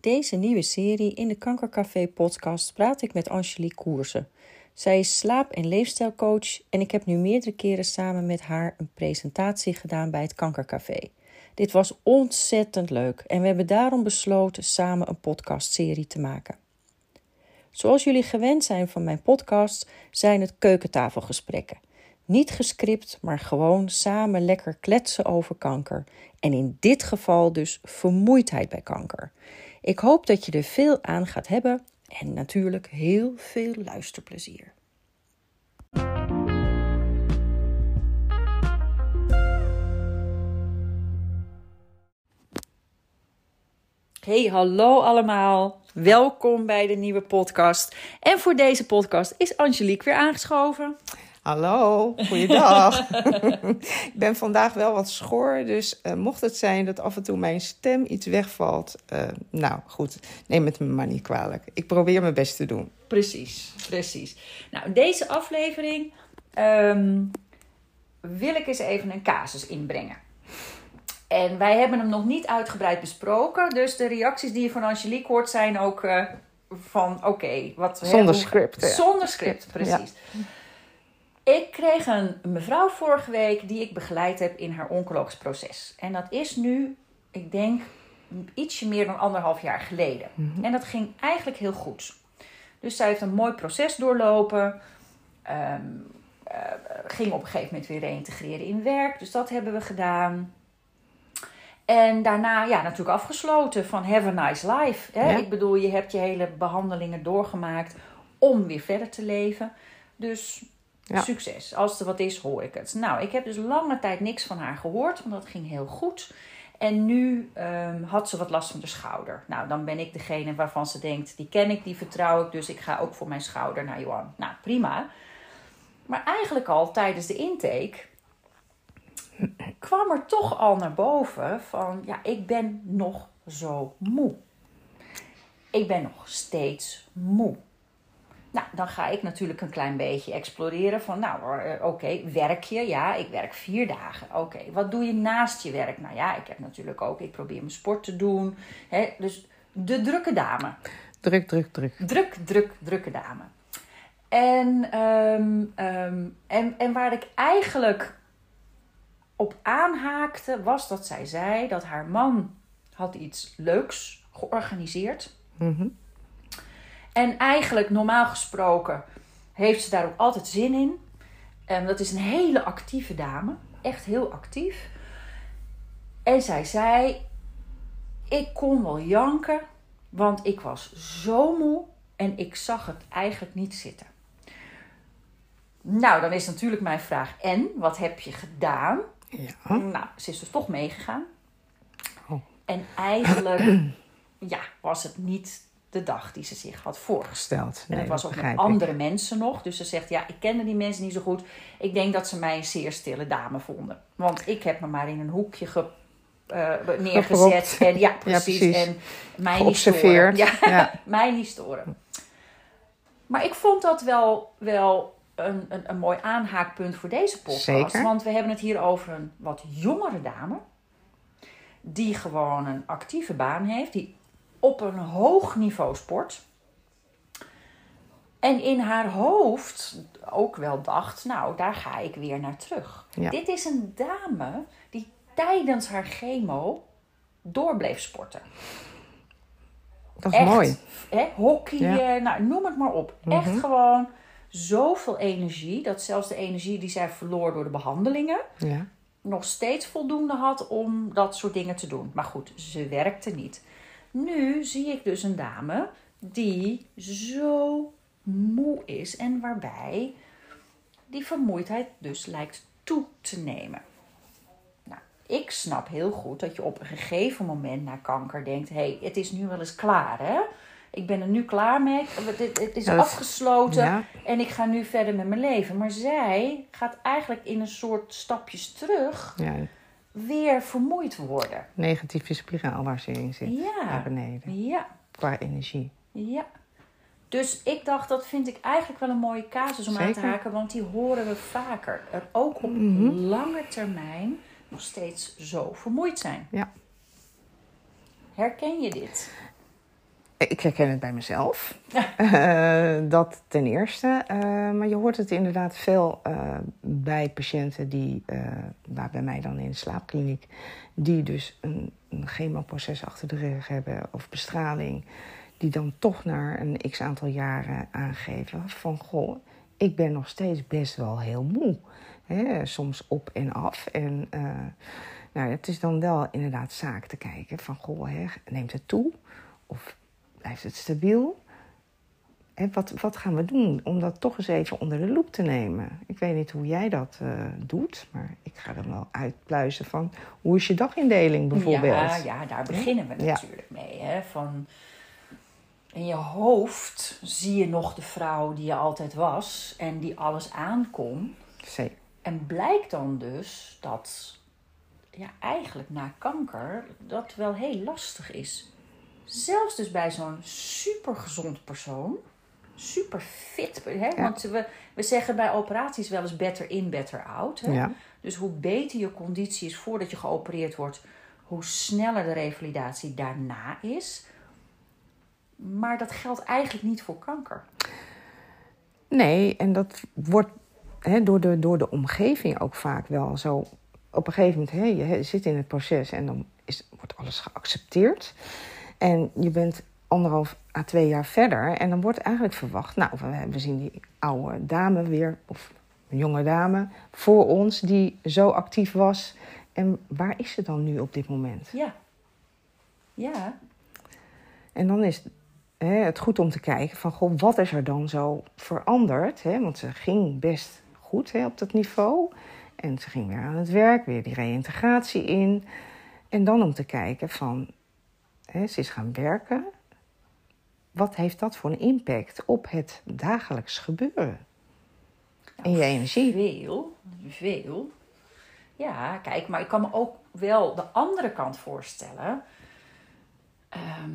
deze nieuwe serie in de Kankercafé podcast praat ik met Angelique Koersen. Zij is slaap- en leefstijlcoach en ik heb nu meerdere keren samen met haar een presentatie gedaan bij het Kankercafé. Dit was ontzettend leuk en we hebben daarom besloten samen een podcastserie te maken. Zoals jullie gewend zijn van mijn podcast, zijn het keukentafelgesprekken. Niet gescript, maar gewoon samen lekker kletsen over kanker. En in dit geval dus vermoeidheid bij kanker. Ik hoop dat je er veel aan gaat hebben en natuurlijk heel veel luisterplezier. Hey, hallo allemaal. Welkom bij de nieuwe podcast. En voor deze podcast is Angelique weer aangeschoven. Hallo, goeiedag. ik ben vandaag wel wat schor, dus uh, mocht het zijn dat af en toe mijn stem iets wegvalt, uh, nou goed, neem het me maar niet kwalijk. Ik probeer mijn best te doen. Precies, precies. Nou, deze aflevering um, wil ik eens even een casus inbrengen. En wij hebben hem nog niet uitgebreid besproken, dus de reacties die je van Angelique hoort zijn ook uh, van oké, okay, wat zonder hè, script. Ja. Zonder script, precies. Ja. Ik kreeg een mevrouw vorige week die ik begeleid heb in haar oncologisch proces. En dat is nu, ik denk, ietsje meer dan anderhalf jaar geleden. Mm-hmm. En dat ging eigenlijk heel goed. Dus zij heeft een mooi proces doorlopen. Um, uh, ging op een gegeven moment weer reïntegreren in werk. Dus dat hebben we gedaan. En daarna, ja, natuurlijk afgesloten van have a nice life. Hè? Ja. Ik bedoel, je hebt je hele behandelingen doorgemaakt om weer verder te leven. Dus Succes. Als er wat is, hoor ik het. Nou, ik heb dus lange tijd niks van haar gehoord, want dat ging heel goed. En nu um, had ze wat last van de schouder. Nou, dan ben ik degene waarvan ze denkt, die ken ik, die vertrouw ik, dus ik ga ook voor mijn schouder naar Johan. Nou, prima. Maar eigenlijk al tijdens de intake kwam er toch al naar boven van, ja, ik ben nog zo moe. Ik ben nog steeds moe. Nou, dan ga ik natuurlijk een klein beetje exploreren van, nou, oké, okay, werk je? Ja, ik werk vier dagen. Oké, okay, wat doe je naast je werk? Nou ja, ik heb natuurlijk ook, ik probeer mijn sport te doen. Hè? Dus de drukke dame. Druk, druk, druk. Druk, druk, drukke dame. En, um, um, en, en waar ik eigenlijk op aanhaakte, was dat zij zei dat haar man had iets leuks georganiseerd. Mm en eigenlijk, normaal gesproken, heeft ze daar ook altijd zin in. En dat is een hele actieve dame. Echt heel actief. En zij zei: Ik kon wel janken, want ik was zo moe en ik zag het eigenlijk niet zitten. Nou, dan is natuurlijk mijn vraag: En wat heb je gedaan? Ja. Nou, ze is dus toch meegegaan. Oh. En eigenlijk ja, was het niet de dag die ze zich had voorgesteld. Nee, en het was ook met andere mensen nog. Dus ze zegt, ja, ik kende die mensen niet zo goed. Ik denk dat ze mij een zeer stille dame vonden. Want ik heb me maar in een hoekje ge, uh, neergezet. En ja, precies. Ja, precies. En mij niet storen. Ja, ja. mij niet storen. Maar ik vond dat wel, wel een, een, een mooi aanhaakpunt voor deze podcast. Zeker. Want we hebben het hier over een wat jongere dame. Die gewoon een actieve baan heeft. Die op een hoog niveau sport. En in haar hoofd ook wel dacht, nou, daar ga ik weer naar terug. Ja. Dit is een dame die tijdens haar chemo door bleef sporten. Dat is Echt, mooi. Hè, hockey, Ja. nou, noem het maar op. Mhm. Echt gewoon zoveel energie, dat zelfs de energie die zij verloor door de behandelingen, Ja. nog steeds voldoende had om dat soort dingen te doen. Maar goed, ze werkte niet. Nu zie ik dus een dame die zo moe is en waarbij die vermoeidheid dus lijkt toe te nemen. Nou, ik snap heel goed dat je op een gegeven moment na kanker denkt: hé, hey, het is nu wel eens klaar, hè? Ik ben er nu klaar mee. Het, is afgesloten Ja. en ik ga nu verder met mijn leven. Maar zij gaat eigenlijk in een soort stapjes terug ja, weer vermoeid worden. negatieve spiraal waar ze in zit. Ja. Naar beneden. Ja, Qua energie. ja. Dus ik dacht, dat vind ik eigenlijk wel een mooie casus om aan te haken, want die horen we vaker. Er ook op Mhm. lange termijn nog steeds zo vermoeid zijn. Ja. Herken je dit? Ik herken het bij mezelf. Uh, dat ten eerste. Uh, maar je hoort het inderdaad veel uh, bij patiënten die, nou, bij mij dan in de slaapkliniek, die dus een, een chemoproces achter de rug hebben of bestraling, die dan toch naar een x aantal jaren aangeven van goh, ik ben nog steeds best wel heel moe. Hè? Soms op en af. En nou, het is dan wel inderdaad zaak te kijken van goh, hè, neemt het toe? Of blijft het stabiel? En wat, wat gaan we doen om dat toch eens even onder de loep te nemen? Ik weet niet hoe jij dat uh, doet, maar ik ga er wel uitpluizen van hoe is je dagindeling bijvoorbeeld? Ja, ja daar beginnen we natuurlijk mee. Hè? Van, in je hoofd zie je nog de vrouw die je altijd was en die alles. Zeker. En blijkt dan dus dat ja, eigenlijk na kanker dat wel heel lastig is. Zelfs dus bij zo'n supergezond persoon. Super fit. Hè? Want we, we zeggen bij operaties wel eens better in, better out. Hè? Ja. Dus hoe beter je conditie is voordat je geopereerd wordt, hoe sneller de revalidatie daarna is. Maar dat geldt eigenlijk niet voor kanker. Nee, en dat wordt hè, door, de, door de omgeving ook vaak wel zo. Op een gegeven moment, hè, je zit in het proces en dan is, wordt alles geaccepteerd. En je bent anderhalf à twee jaar verder. En dan wordt eigenlijk verwacht, nou, we zien die oude dame weer, of een jonge dame, voor ons die zo actief was. En waar is ze dan nu op dit moment? Ja. Ja. En dan is hè, het goed om te kijken van, goh, wat is er dan zo veranderd? Hè? Want ze ging best goed hè, op dat niveau. En ze ging weer aan het werk, weer die reïntegratie in. En dan om te kijken van, hè, ze is gaan werken. Wat heeft dat voor een impact op het dagelijks gebeuren? en je energie? Veel, veel. Ja, kijk, maar ik kan me ook wel de andere kant voorstellen. Ehm,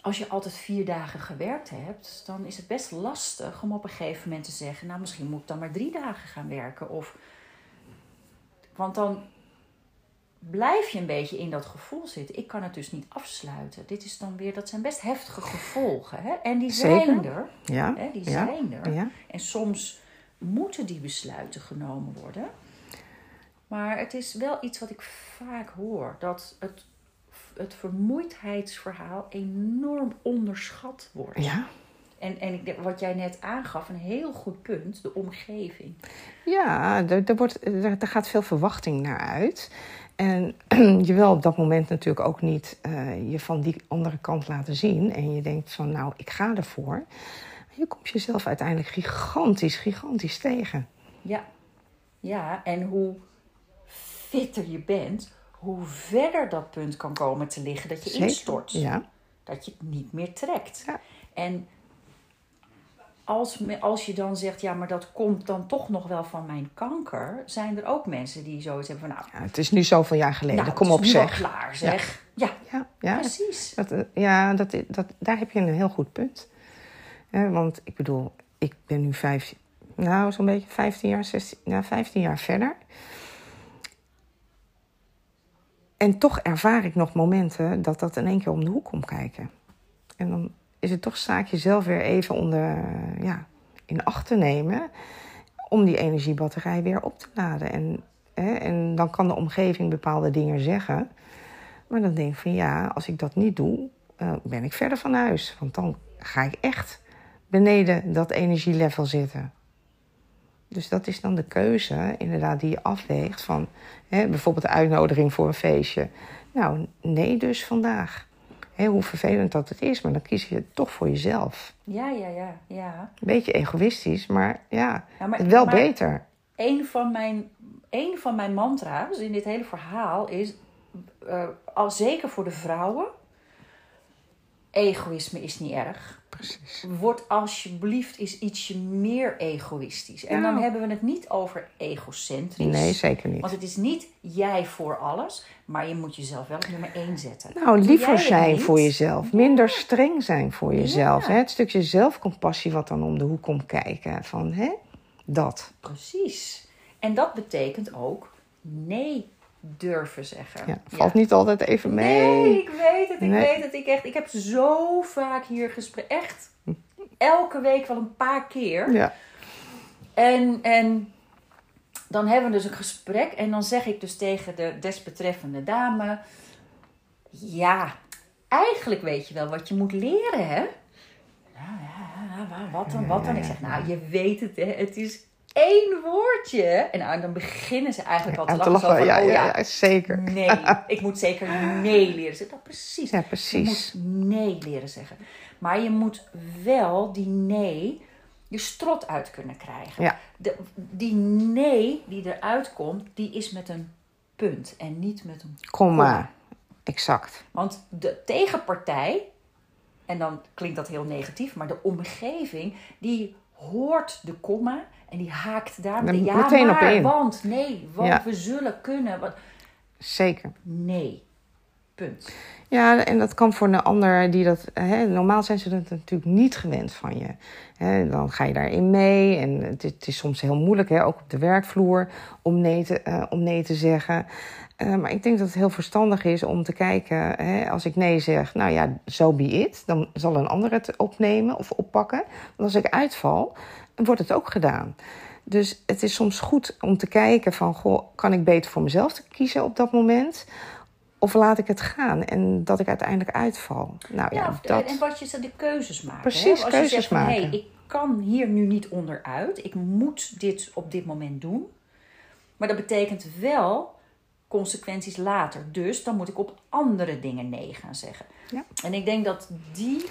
als je altijd vier dagen gewerkt hebt, dan is het best lastig om op een gegeven moment te zeggen: Nou, misschien moet ik dan maar drie dagen gaan werken. Of, want dan blijf je een beetje in dat gevoel zitten. Ik kan het dus niet afsluiten. Dit is dan weer, dat zijn best heftige gevolgen. Hè? En die zijn er. Ja. Hè? Die ja. zijn er. Ja. En soms moeten die besluiten genomen worden. Maar het is wel iets wat ik vaak hoor. Dat het, het vermoeidheidsverhaal enorm onderschat wordt. Ja. En, en ik denk, wat jij net aangaf, een heel goed punt, de omgeving. Ja, er, er, wordt, er, er gaat veel verwachting naar uit. En je wil op dat moment natuurlijk ook niet uh, je van die andere kant laten zien. En je denkt van, nou, ik ga ervoor. Je komt jezelf uiteindelijk gigantisch, gigantisch tegen. Ja, ja en hoe fitter je bent, hoe verder dat punt kan komen te liggen dat je Zeker, instort. Ja. Dat je het niet meer trekt. Ja. En als, als je dan zegt, ja, maar dat komt dan toch nog wel van mijn kanker, zijn er ook mensen die zoiets hebben van, nou, Ja, het is nu zoveel jaar geleden. nou, Kom het op, is nu wel zeg. klaar, zeg. Ja, Ja, ja, precies. dat, eh, ja dat, dat, daar heb je een heel goed punt. Eh, want ik bedoel, ik ben nu vijf, nou zo'n beetje 15 jaar, 16, nou, 15 jaar verder. En toch ervaar ik nog momenten dat dat in één keer om de hoek komt kijken. En dan is het toch zaak jezelf weer even onder, eh, ja, in acht te nemen om die energiebatterij weer op te laden. En, hè, en dan kan de omgeving bepaalde dingen zeggen. Maar dan denk ik van ja, als ik dat niet doe, uh, ben ik verder van huis. Want dan ga ik echt beneden dat energielevel zitten. Dus dat is dan de keuze, inderdaad, die je afweegt van hè, bijvoorbeeld de uitnodiging voor een feestje. Nou, nee, dus vandaag. Hoe vervelend dat het is, maar dan kies je toch voor jezelf. Ja, ja, ja, ja. Een beetje egoïstisch, maar ja, Ja, maar- wel maar- beter. een van mijn, een van mijn mantra's in dit hele verhaal is, eh, al zeker voor de vrouwen, egoïsme is niet erg. Precies. Word alsjeblieft eens ietsje meer egoïstisch. En dan hebben we het niet over egocentrisch. Nee, zeker niet. Want het is niet jij voor alles, maar je moet jezelf wel op nummer één zetten. Nou, liever zijn voor jezelf. Minder streng zijn voor jezelf. Ja. Hè? Het stukje zelfcompassie wat dan om de hoek komt kijken. Van, hè? Dat. Precies. En dat betekent ook nee durven zeggen. Ja, valt niet altijd even mee. Nee, ik weet het. Ik Nee. weet het. Ik, echt, ik heb zo vaak hier gesprek. Echt elke week wel een paar keer. Ja, En, en dan hebben we dus een gesprek. En dan zeg ik dus tegen de desbetreffende dame... Ja, eigenlijk weet je wel wat je moet leren, hè? Ja, ja, ja, wa- wat dan, wat dan? Ik zeg, nou, je weet het, hè? Het is één woordje. En nou, dan beginnen ze eigenlijk al te lachen. van, Ja, oh ja, zeker. Nee, ik moet zeker nee leren zeggen. Dat precies. Ja, Je precies. moet nee leren zeggen. Maar je moet wel die nee je strot uit kunnen krijgen. Ja. De, die nee die eruit komt, die is met een punt en niet met een Komma. Exact. Want de tegenpartij, en dan klinkt dat heel negatief, maar de omgeving, die hoort de komma en die haakt daar meteen, ja, meteen maar, op in. want, nee, want Ja. we zullen kunnen. Want, Zeker. nee, punt. Ja, en dat kan voor een ander die dat. Hè, normaal zijn ze dat natuurlijk niet gewend van je. Hè, dan ga je daarin mee. En het, is- soms heel moeilijk, hè, ook op de werkvloer, om nee te, eh, om nee te zeggen. Eh, maar ik denk dat het heel verstandig is om te kijken. Hè, als ik nee zeg, nou ja, zo be it. Dan zal een ander het opnemen of oppakken. Want als ik uitval, wordt het ook gedaan. Dus het is soms goed om te kijken van, goh, kan ik beter voor mezelf kiezen op dat moment? Of laat ik het gaan en dat ik uiteindelijk uitval? Nou ja, Ja, dat... en wat je de keuzes maken. Precies, hè? Als je keuzes zegt van, maken. Hey, ik kan hier nu niet onderuit. Ik moet dit op dit moment doen. Maar dat betekent wel consequenties later. Dus dan moet ik op andere dingen nee gaan zeggen. Ja. En ik denk dat die,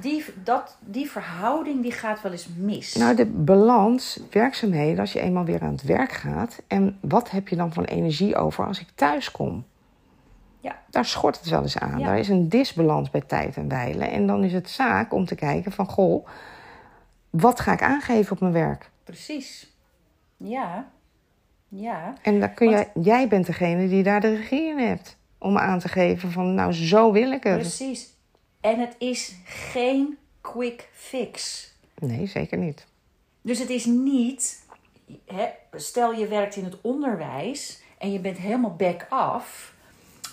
die, dat, die verhouding die gaat wel eens mis. Nou, de balans, werkzaamheden, als je eenmaal weer aan het werk gaat. En wat heb je dan van energie over als ik thuis kom? Ja. Daar schort het wel eens aan. Ja. Daar is een disbalans bij tijd en wijlen. En dan is het zaak om te kijken van, goh, wat ga ik aangeven op mijn werk? Precies. Ja. Ja. En dan kun Want- jij, jij bent degene die daar de regie in hebt. Om aan te geven van, nou, zo wil ik het. Precies. En het is geen quick fix. Nee, zeker niet. Dus het is niet, hè, stel je werkt in het onderwijs en je bent helemaal back af.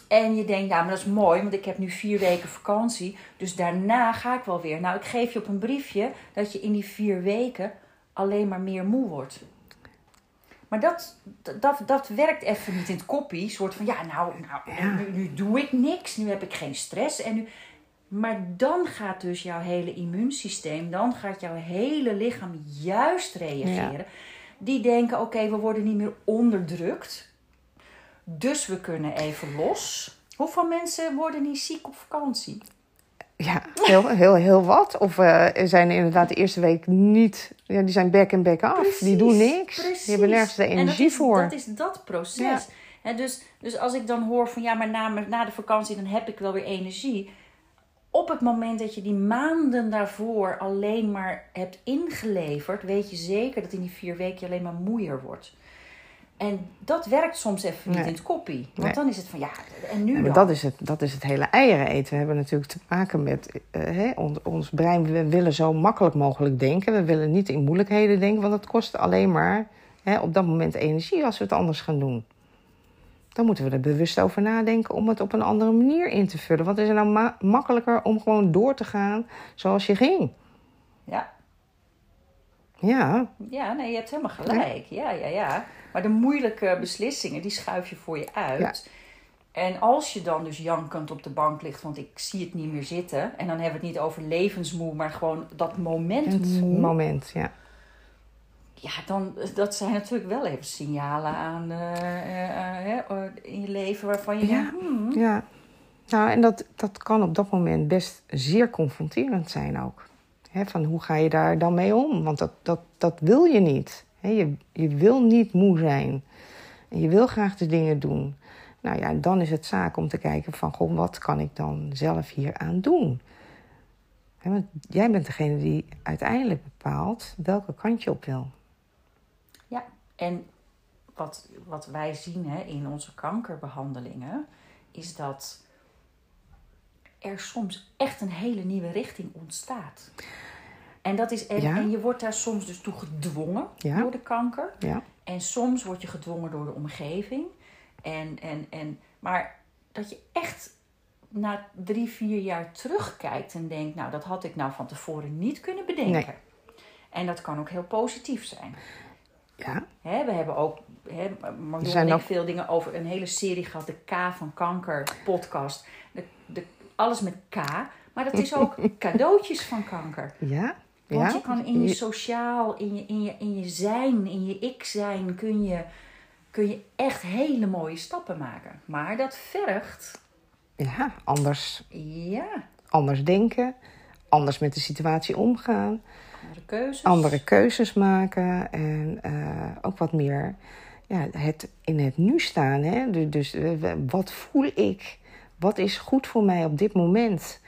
En je denkt, ja, maar dat is mooi, want ik heb nu vier weken vakantie. Dus daarna ga ik wel weer. Nou, ik geef je op een briefje dat je in die vier weken alleen maar meer moe wordt. Maar dat, dat, dat werkt even niet in het koppie. Een soort van, ja, nou, nou nu doe ik niks. Nu heb ik geen stress. En nu... Maar dan gaat dus jouw hele immuunsysteem, dan gaat jouw hele lichaam juist reageren. Die denken, oké, we worden niet meer onderdrukt. Dus we kunnen even los. Hoeveel mensen worden niet ziek op vakantie? Ja, heel, heel, heel wat. Of eh, zijn inderdaad de eerste week niet... Ja, die zijn back en back af. die doen niks. Die hebben nergens de En dat energie is, voor. Dat is dat proces. Hè, dus, dus als ik dan hoor van ja, maar na, na de vakantie dan heb ik wel weer energie. Op het moment dat je die maanden daarvoor alleen maar hebt ingeleverd, weet je zeker dat in die vier weken je alleen maar moeier wordt. En dat werkt soms even niet Nee. in het koppie. Want Nee. dan is het van ja, en nu Ja, maar dan? dat, is het, dat is het hele eieren eten. We hebben natuurlijk te maken met eh, hè, on- ons brein. We willen zo makkelijk mogelijk denken. We willen niet in moeilijkheden denken, want dat kost alleen maar hè, op dat moment energie als we het anders gaan doen. Dan moeten we er bewust over nadenken om het op een andere manier in te vullen. Wat is er nou ma- makkelijker om gewoon door te gaan zoals je ging? Ja, Ja, ja, nee, je hebt helemaal gelijk. Ja, ja, ja. Maar de moeilijke beslissingen, die schuif je voor je uit. Ja. En als je dan dus jankend op de bank ligt, want ik zie het niet meer zitten. En dan hebben we het niet over levensmoe, maar gewoon dat moment het moe. moment, ja. Ja, dan, dat zijn natuurlijk wel even signalen aan eh, eh, eh, eh, in je leven waarvan je Ja. denkt, hmm, Ja, nou, en dat, dat kan op dat moment best zeer confronterend zijn ook. Van hoe ga je daar dan mee om? Want dat, dat, dat wil je niet. Je, je wil niet moe zijn. En je wil graag de dingen doen. Nou ja, dan is het zaak om te kijken van... Goh, wat kan ik dan zelf hier aan doen? Want jij bent degene die uiteindelijk bepaalt welke kant je op wil. Ja, en wat, wat wij zien hè, in onze kankerbehandelingen, is dat er soms echt een hele nieuwe richting ontstaat. En, dat is, en, Ja. en je wordt daar soms dus toe gedwongen Ja. door de kanker. Ja, En soms word je gedwongen door de omgeving. En, en, en, maar dat je echt na drie, vier jaar terugkijkt en denkt, nou, dat had ik nou van tevoren niet kunnen bedenken. Nee. En dat kan ook heel positief zijn. Ja, Hè, we hebben ook, hè, Marion en ik ook- veel dingen over een hele serie gehad, de K van Kanker podcast. Alles met K, maar dat is ook cadeautjes van kanker. ja, Want ja. je kan in je sociaal, in je, in je, in je zijn, in je ik zijn, kun je, kun je echt hele mooie stappen maken. Maar dat vergt, ja, anders, ja, anders denken, anders met de situatie omgaan, andere keuzes. andere keuzes maken en eh, ook wat meer ja, het in het nu staan. Hè? Du- Dus eh, wat voel ik? Wat is goed voor mij op dit moment?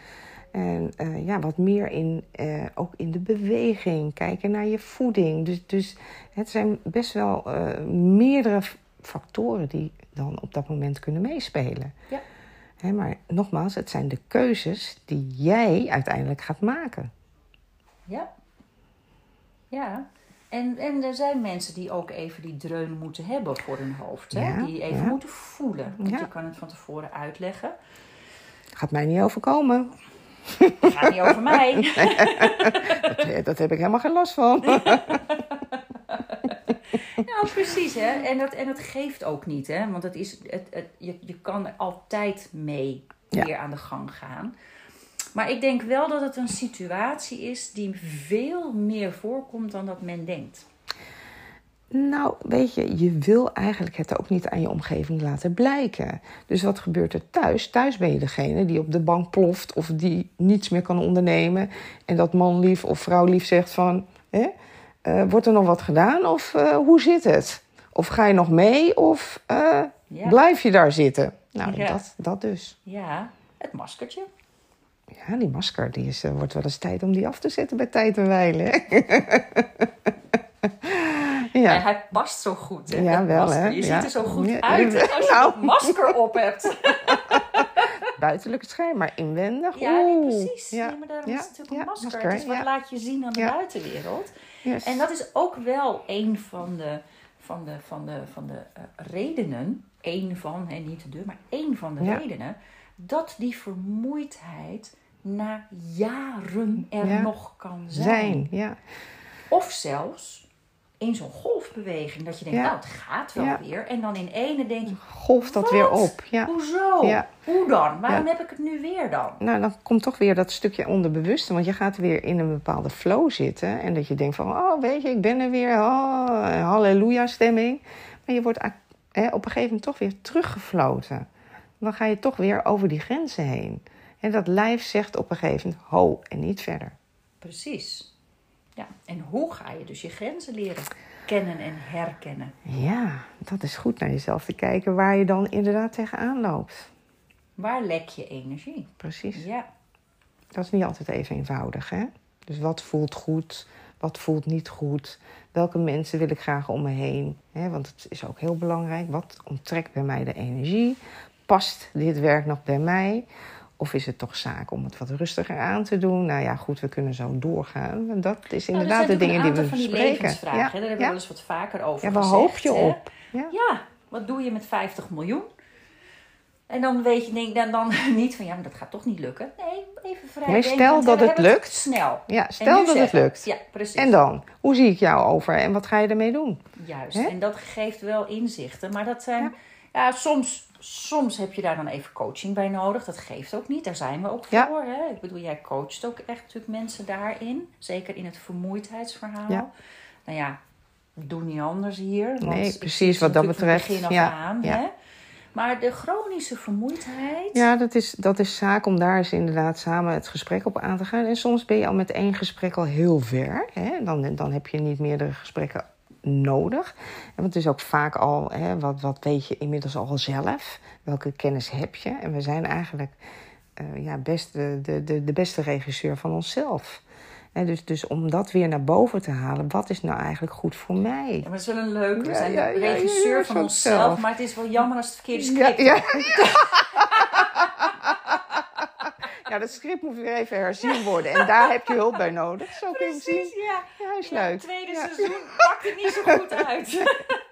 En eh, ja, wat meer in, eh, ook in de beweging, kijken naar je voeding. Dus, dus het zijn best wel eh, meerdere factoren die dan op dat moment kunnen meespelen. Ja. Hè, maar nogmaals, het zijn de keuzes die jij uiteindelijk gaat maken. Ja. Ja. En, en er zijn mensen die ook even die dreun moeten hebben voor hun hoofd. Hè? Ja, die even ja. moeten voelen. Want Ja. je kan het van tevoren uitleggen. Gaat mij niet overkomen. Het gaat niet over mij. Dat, eh, dat heb ik helemaal geen last van. Nou, precies. Hè? En, dat, en dat geeft ook niet. Hè? Want het is, het, het, je, je kan er altijd mee Ja. weer aan de gang gaan. Maar ik denk wel dat het een situatie is die veel meer voorkomt dan dat men denkt. Nou, weet je, je wil eigenlijk het ook niet aan je omgeving laten blijken. Dus wat gebeurt er thuis? Thuis ben je degene die op de bank ploft of die niets meer kan ondernemen. En dat manlief of vrouwlief zegt van, hè, eh, wordt er nog wat gedaan of eh, hoe zit het? Of ga je nog mee of eh, Ja. blijf je daar zitten? Nou, Ja. dat, dat dus. Ja, het maskertje. Ja, die masker, die is, eh, wordt wel eens tijd om die af te zetten bij tijd en wijle. hè? En ja. hij past zo goed. Hè, Ja, wel, hè? Je Ja. ziet er zo goed Ja. uit als je Nou. dat masker op hebt. buitenlijk het schijn, maar inwendig. Ja, nee, precies. Ja. Nee, maar daarom is het natuurlijk een masker. masker, Het is wat laat je zien aan de buitenwereld. Yes. En dat is ook wel een van de, van de, van de, van de eh, redenen, één van, hè, niet de, maar één van de redenen, dat die vermoeidheid na jaren er Ja. nog kan zijn. zijn. Ja. Of zelfs in zo'n golfbeweging, dat je denkt, Ja. nou het gaat wel Ja. weer. En dan in ene denk je, Golf dat Wat? weer op. Ja. hoezo? Ja. Hoe dan? Waarom heb ik het nu weer dan? Nou, dan komt toch weer dat stukje onderbewuste. Want je gaat weer in een bepaalde flow zitten. En dat je denkt van, oh weet je, ik ben er weer. Oh, halleluja stemming. Maar je wordt hè, op een gegeven moment toch weer teruggefloten. Dan ga je toch weer over die grenzen heen. En dat lijf zegt op een gegeven moment, ho, en niet verder. Precies. Ja, en hoe ga je dus je grenzen leren kennen en herkennen? Ja, dat is goed naar jezelf te kijken waar je dan inderdaad tegenaan loopt. Waar lek je energie? Precies. Ja, Dat is niet altijd even eenvoudig, hè? Dus wat voelt goed, wat voelt niet goed? Welke mensen wil ik graag om me heen? Hè? Want het is ook heel belangrijk. Wat onttrekt bij mij de energie? Past dit werk nog bij mij? Of is het toch zaak om het wat rustiger aan te doen? Nou ja, goed, we kunnen zo doorgaan. En dat is Nou, er inderdaad de dingen die we bespreken. hè, Daar hebben we ja. wel eens wat vaker over ja, waar gezegd. hoop je hè. op? Ja. Ja, wat doe je met 50 miljoen? En dan weet je denk, dan, dan niet van ja, maar dat gaat toch niet lukken. Nee, even vrij. Nee, stel dat het lukt. Snel. Ja, stel dat het lukt. Ja, precies. En dan? Hoe zie ik jou over en wat ga je ermee doen? Juist. En dat geeft wel inzichten. Maar dat zijn, ja, soms, soms heb je daar dan even coaching bij nodig. Dat geeft ook niet. Daar zijn we ook Ja. voor. Hè? Ik bedoel, jij coacht ook echt natuurlijk mensen daarin. Zeker in het vermoeidheidsverhaal. Ja. Nou ja, doe niet anders hier. Want Nee, precies, wat dat betreft. begin af Ja, aan. ja. Hè? Maar de chronische vermoeidheid. Ja, dat is, dat is zaak om daar eens inderdaad samen het gesprek op aan te gaan. En soms ben je al met één gesprek al heel ver. Hè? Dan, dan heb je niet meerdere gesprekken nodig. En want het is ook vaak al, hè, wat, wat weet je inmiddels al zelf? Welke kennis heb je? En we zijn eigenlijk eh, ja, best de, de, de, beste regisseur van onszelf. Hè, dus, dus om dat weer naar boven te halen, wat is nou eigenlijk goed voor mij? Ja, maar dat is wel een leuke. We zijn ja, ja, regisseur van onszelf. zelf. Maar het is wel jammer als het verkeerde script ja, ja, dat script moet weer even herzien worden. En daar heb je hulp bij nodig. Zo kun je zien. Precies, ja. Ja, is Ja, leuk. het tweede Ja. seizoen pakt het niet zo goed uit.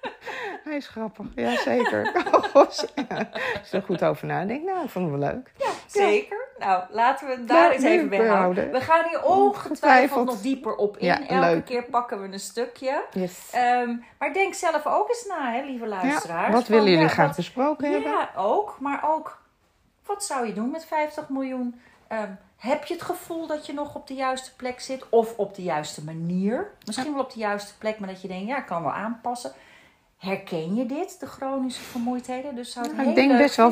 hij is grappig. Ja, zeker. Als je er goed over nadenkt, nou, ik vond het wel leuk. Ja, zeker. Nou, laten we het daar Ja, eens even bij houden. We gaan hier ongetwijfeld nog dieper op in. Ja, Elke leuk. keer pakken we een stukje. Yes. Ehm, maar denk zelf ook eens na, hè, lieve luisteraars. Ja, wat willen jullie graag besproken hebben? Ja, ook. Maar ook, wat zou je doen met 50 miljoen? Ehm, heb je het gevoel dat je nog op de juiste plek zit? Of op de juiste manier? Misschien wel op de juiste plek, maar dat je denkt, ja, ik kan wel aanpassen. Herken je dit, de chronische vermoeidheden? Dus zou het Nou, ik denk best wel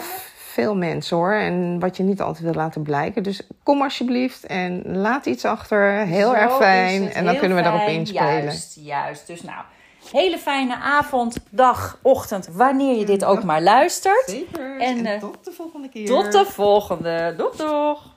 veel mensen hoor. En wat je niet altijd wil laten blijken. Dus kom alsjeblieft en laat iets achter. Heel Zo erg fijn. En dan kunnen we daarop inspelen. Juist, juist. Dus nou, hele fijne avond, dag, ochtend, wanneer je dit ook maar luistert. Zeker. En, eh, tot de volgende keer. Tot de volgende. Doeg, doeg.